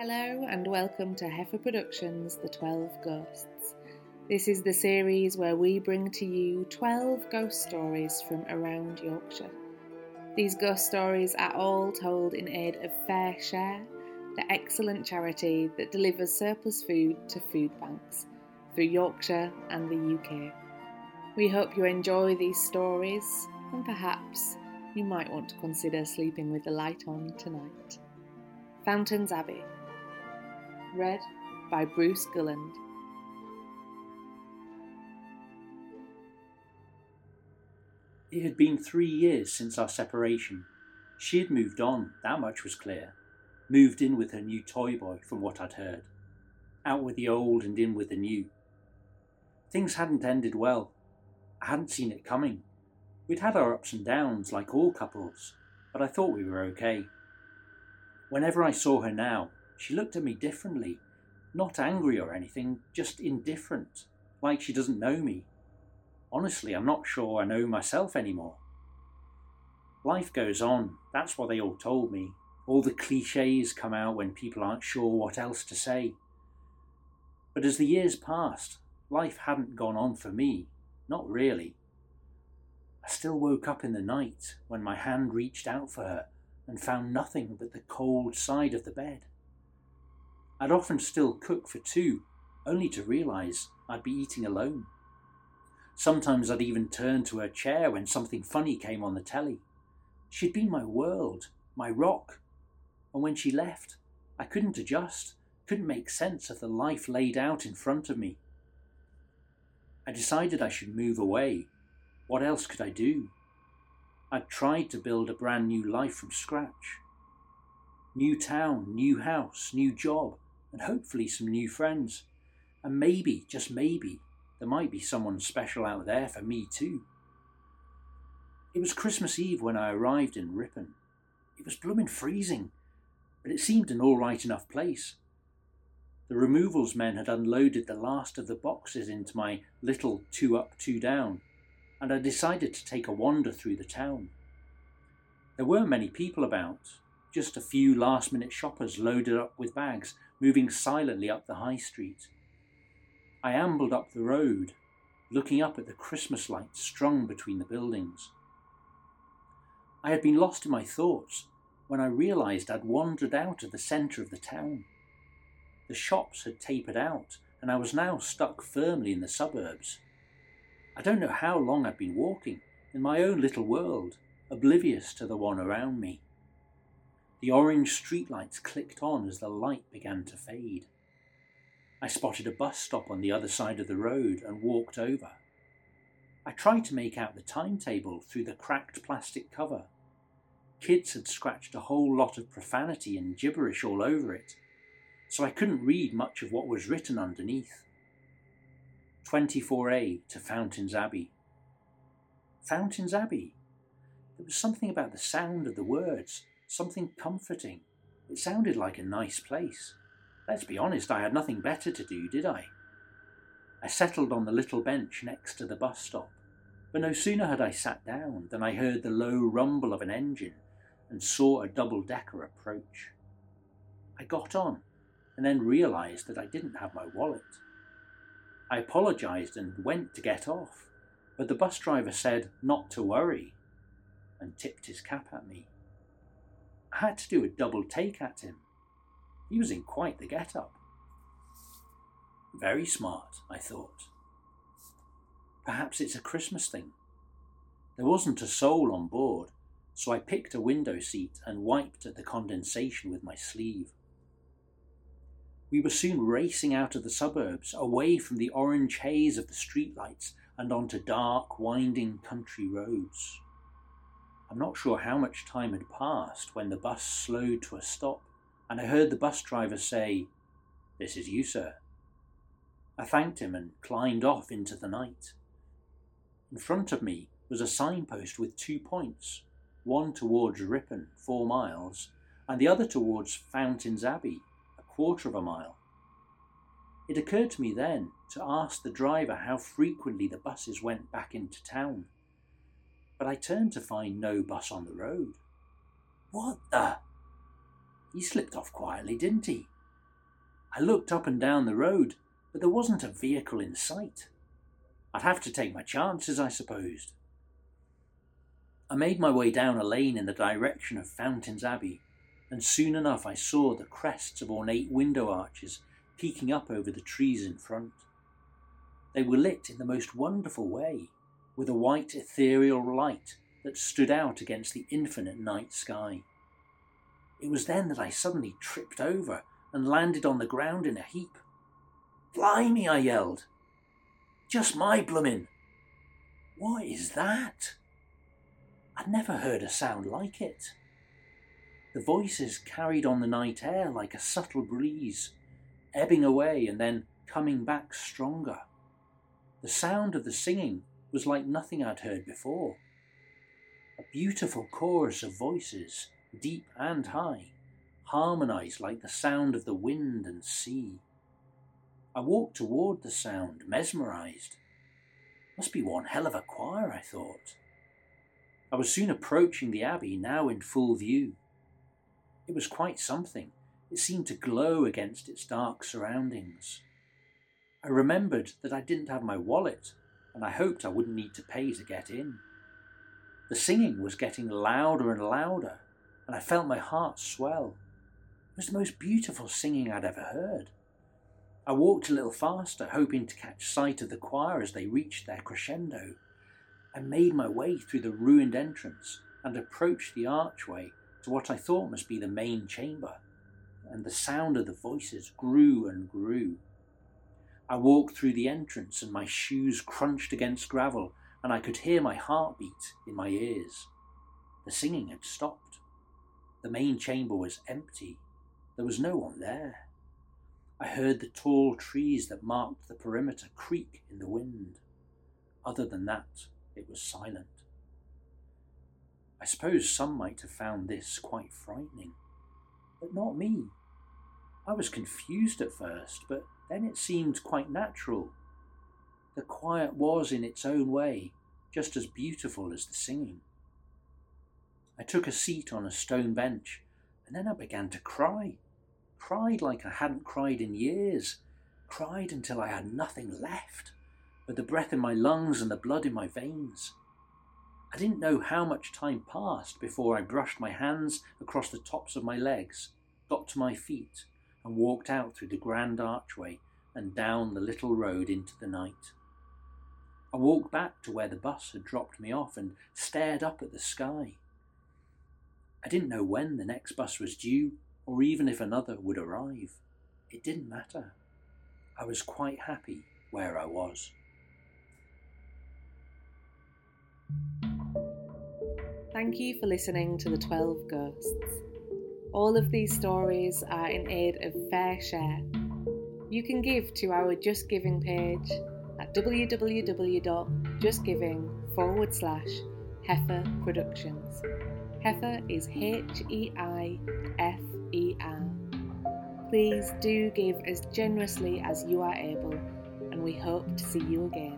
Hello and welcome to Heifer Productions The 12 Ghosts. This is the series where we bring to you 12 ghost stories from around Yorkshire. These ghost stories are all told in aid of FareShare, the excellent charity that delivers surplus food to food banks through Yorkshire and the UK. We hope you enjoy these stories and perhaps you might want to consider sleeping with the light on tonight. Fountains Abbey Read by Bruce Gulland. It had been three years since our separation. She had moved on, that much was clear. Moved in with her new toy boy, from what I'd heard. Out with the old and in with the new. Things hadn't ended well. I hadn't seen it coming. We'd had our ups and downs, like all couples, but I thought we were okay. Whenever I saw her now, she looked at me differently. Not angry or anything, just indifferent, like she doesn't know me. Honestly, I'm not sure I know myself anymore. Life goes on, that's what they all told me. All the cliches come out when people aren't sure what else to say. But as the years passed, life hadn't gone on for me, not really. I still woke up in the night when my hand reached out for her and found nothing but the cold side of the bed. I'd often still cook for two, only to realise I'd be eating alone. Sometimes I'd even turn to her chair when something funny came on the telly. She'd been my world, my rock. And when she left, I couldn't adjust, couldn't make sense of the life laid out in front of me. I decided I should move away. What else could I do? I'd tried to build a brand new life from scratch. New town, new house, new job, and hopefully some new friends. And maybe, just maybe, there might be someone special out there for me too. It was Christmas Eve when I arrived in Ripon. It was blooming freezing, but it seemed an all right enough place. The removals men had unloaded the last of the boxes into my little two up, two down, and I decided to take a wander through the town. There weren't many people about, just a few last minute shoppers loaded up with bags, moving silently up the high street. I ambled up the road, looking up at the Christmas lights strung between the buildings. I had been lost in my thoughts when I realised I'd wandered out of the centre of the town. The shops had tapered out, and I was now stuck firmly in the suburbs. I don't know how long I'd been walking, in my own little world, oblivious to the one around me. The orange streetlights clicked on as the light began to fade. I spotted a bus stop on the other side of the road and walked over. I tried to make out the timetable through the cracked plastic cover. Kids had scratched a whole lot of profanity and gibberish all over it, so I couldn't read much of what was written underneath. 24A to Fountains Abbey. Fountains Abbey? There was something about the sound of the words something comforting. It sounded like a nice place. Let's be honest, I had nothing better to do, did I? I settled on the little bench next to the bus stop, but no sooner had I sat down than I heard the low rumble of an engine and saw a double decker approach. I got on and then realised that I didn't have my wallet. I apologised and went to get off, but the bus driver said not to worry and tipped his cap at me. I had to do a double take at him. He was in quite the get up. Very smart, I thought. Perhaps it's a Christmas thing. There wasn't a soul on board, so I picked a window seat and wiped at the condensation with my sleeve. We were soon racing out of the suburbs, away from the orange haze of the streetlights and onto dark, winding country roads. I'm not sure how much time had passed when the bus slowed to a stop, and I heard the bus driver say, This is you, sir. I thanked him and climbed off into the night. In front of me was a signpost with two points, one towards Ripon, four miles, and the other towards Fountains Abbey, a quarter of a mile. It occurred to me then to ask the driver how frequently the buses went back into town but I turned to find no bus on the road. What the? He slipped off quietly, didn't he? I looked up and down the road, but there wasn't a vehicle in sight. I'd have to take my chances, I supposed. I made my way down a lane in the direction of Fountains Abbey, and soon enough I saw the crests of ornate window arches peeking up over the trees in front. They were lit in the most wonderful way, with a white ethereal light that stood out against the infinite night sky. It was then that I suddenly tripped over and landed on the ground in a heap. Blimey, I yelled. Just my bloomin'. What is that? I'd never heard a sound like it. The voices carried on the night air like a subtle breeze, ebbing away and then coming back stronger. The sound of the singing was like nothing I'd heard before. A beautiful chorus of voices, deep and high, harmonized like the sound of the wind and sea. I walked toward the sound, mesmerized. Must be one hell of a choir, I thought. I was soon approaching the abbey, now in full view. It was quite something. It seemed to glow against its dark surroundings. I remembered that I didn't have my wallet, and I hoped I wouldn't need to pay to get in. The singing was getting louder and louder, and I felt my heart swell. It was the most beautiful singing I'd ever heard. I walked a little faster, hoping to catch sight of the choir as they reached their crescendo. I made my way through the ruined entrance and approached the archway to what I thought must be the main chamber, and the sound of the voices grew and grew. I walked through the entrance and my shoes crunched against gravel, and I could hear my heartbeat in my ears. The singing had stopped. The main chamber was empty. There was no one there. I heard the tall trees that marked the perimeter creak in the wind. Other than that, it was silent. I suppose some might have found this quite frightening, but not me. I was confused at first, but then it seemed quite natural. The quiet was, in its own way, just as beautiful as the singing. I took a seat on a stone bench, and then I began to cry. Cried like I hadn't cried in years. Cried until I had nothing left with the breath in my lungs and the blood in my veins. I didn't know how much time passed before I brushed my hands across the tops of my legs, got to my feet, and walked out through the grand archway and down the little road into the night. I walked back to where the bus had dropped me off and stared up at the sky. I didn't know when the next bus was due or even if another would arrive. It didn't matter. I was quite happy where I was. Thank you for listening to The 12 Ghosts. All of these stories are in aid of FareShare. You can give to our JustGiving page at www.justgiving forward slash Heifer Productions. Heifer is H E I F E R. Please do give as generously as you are able, and we hope to see you again.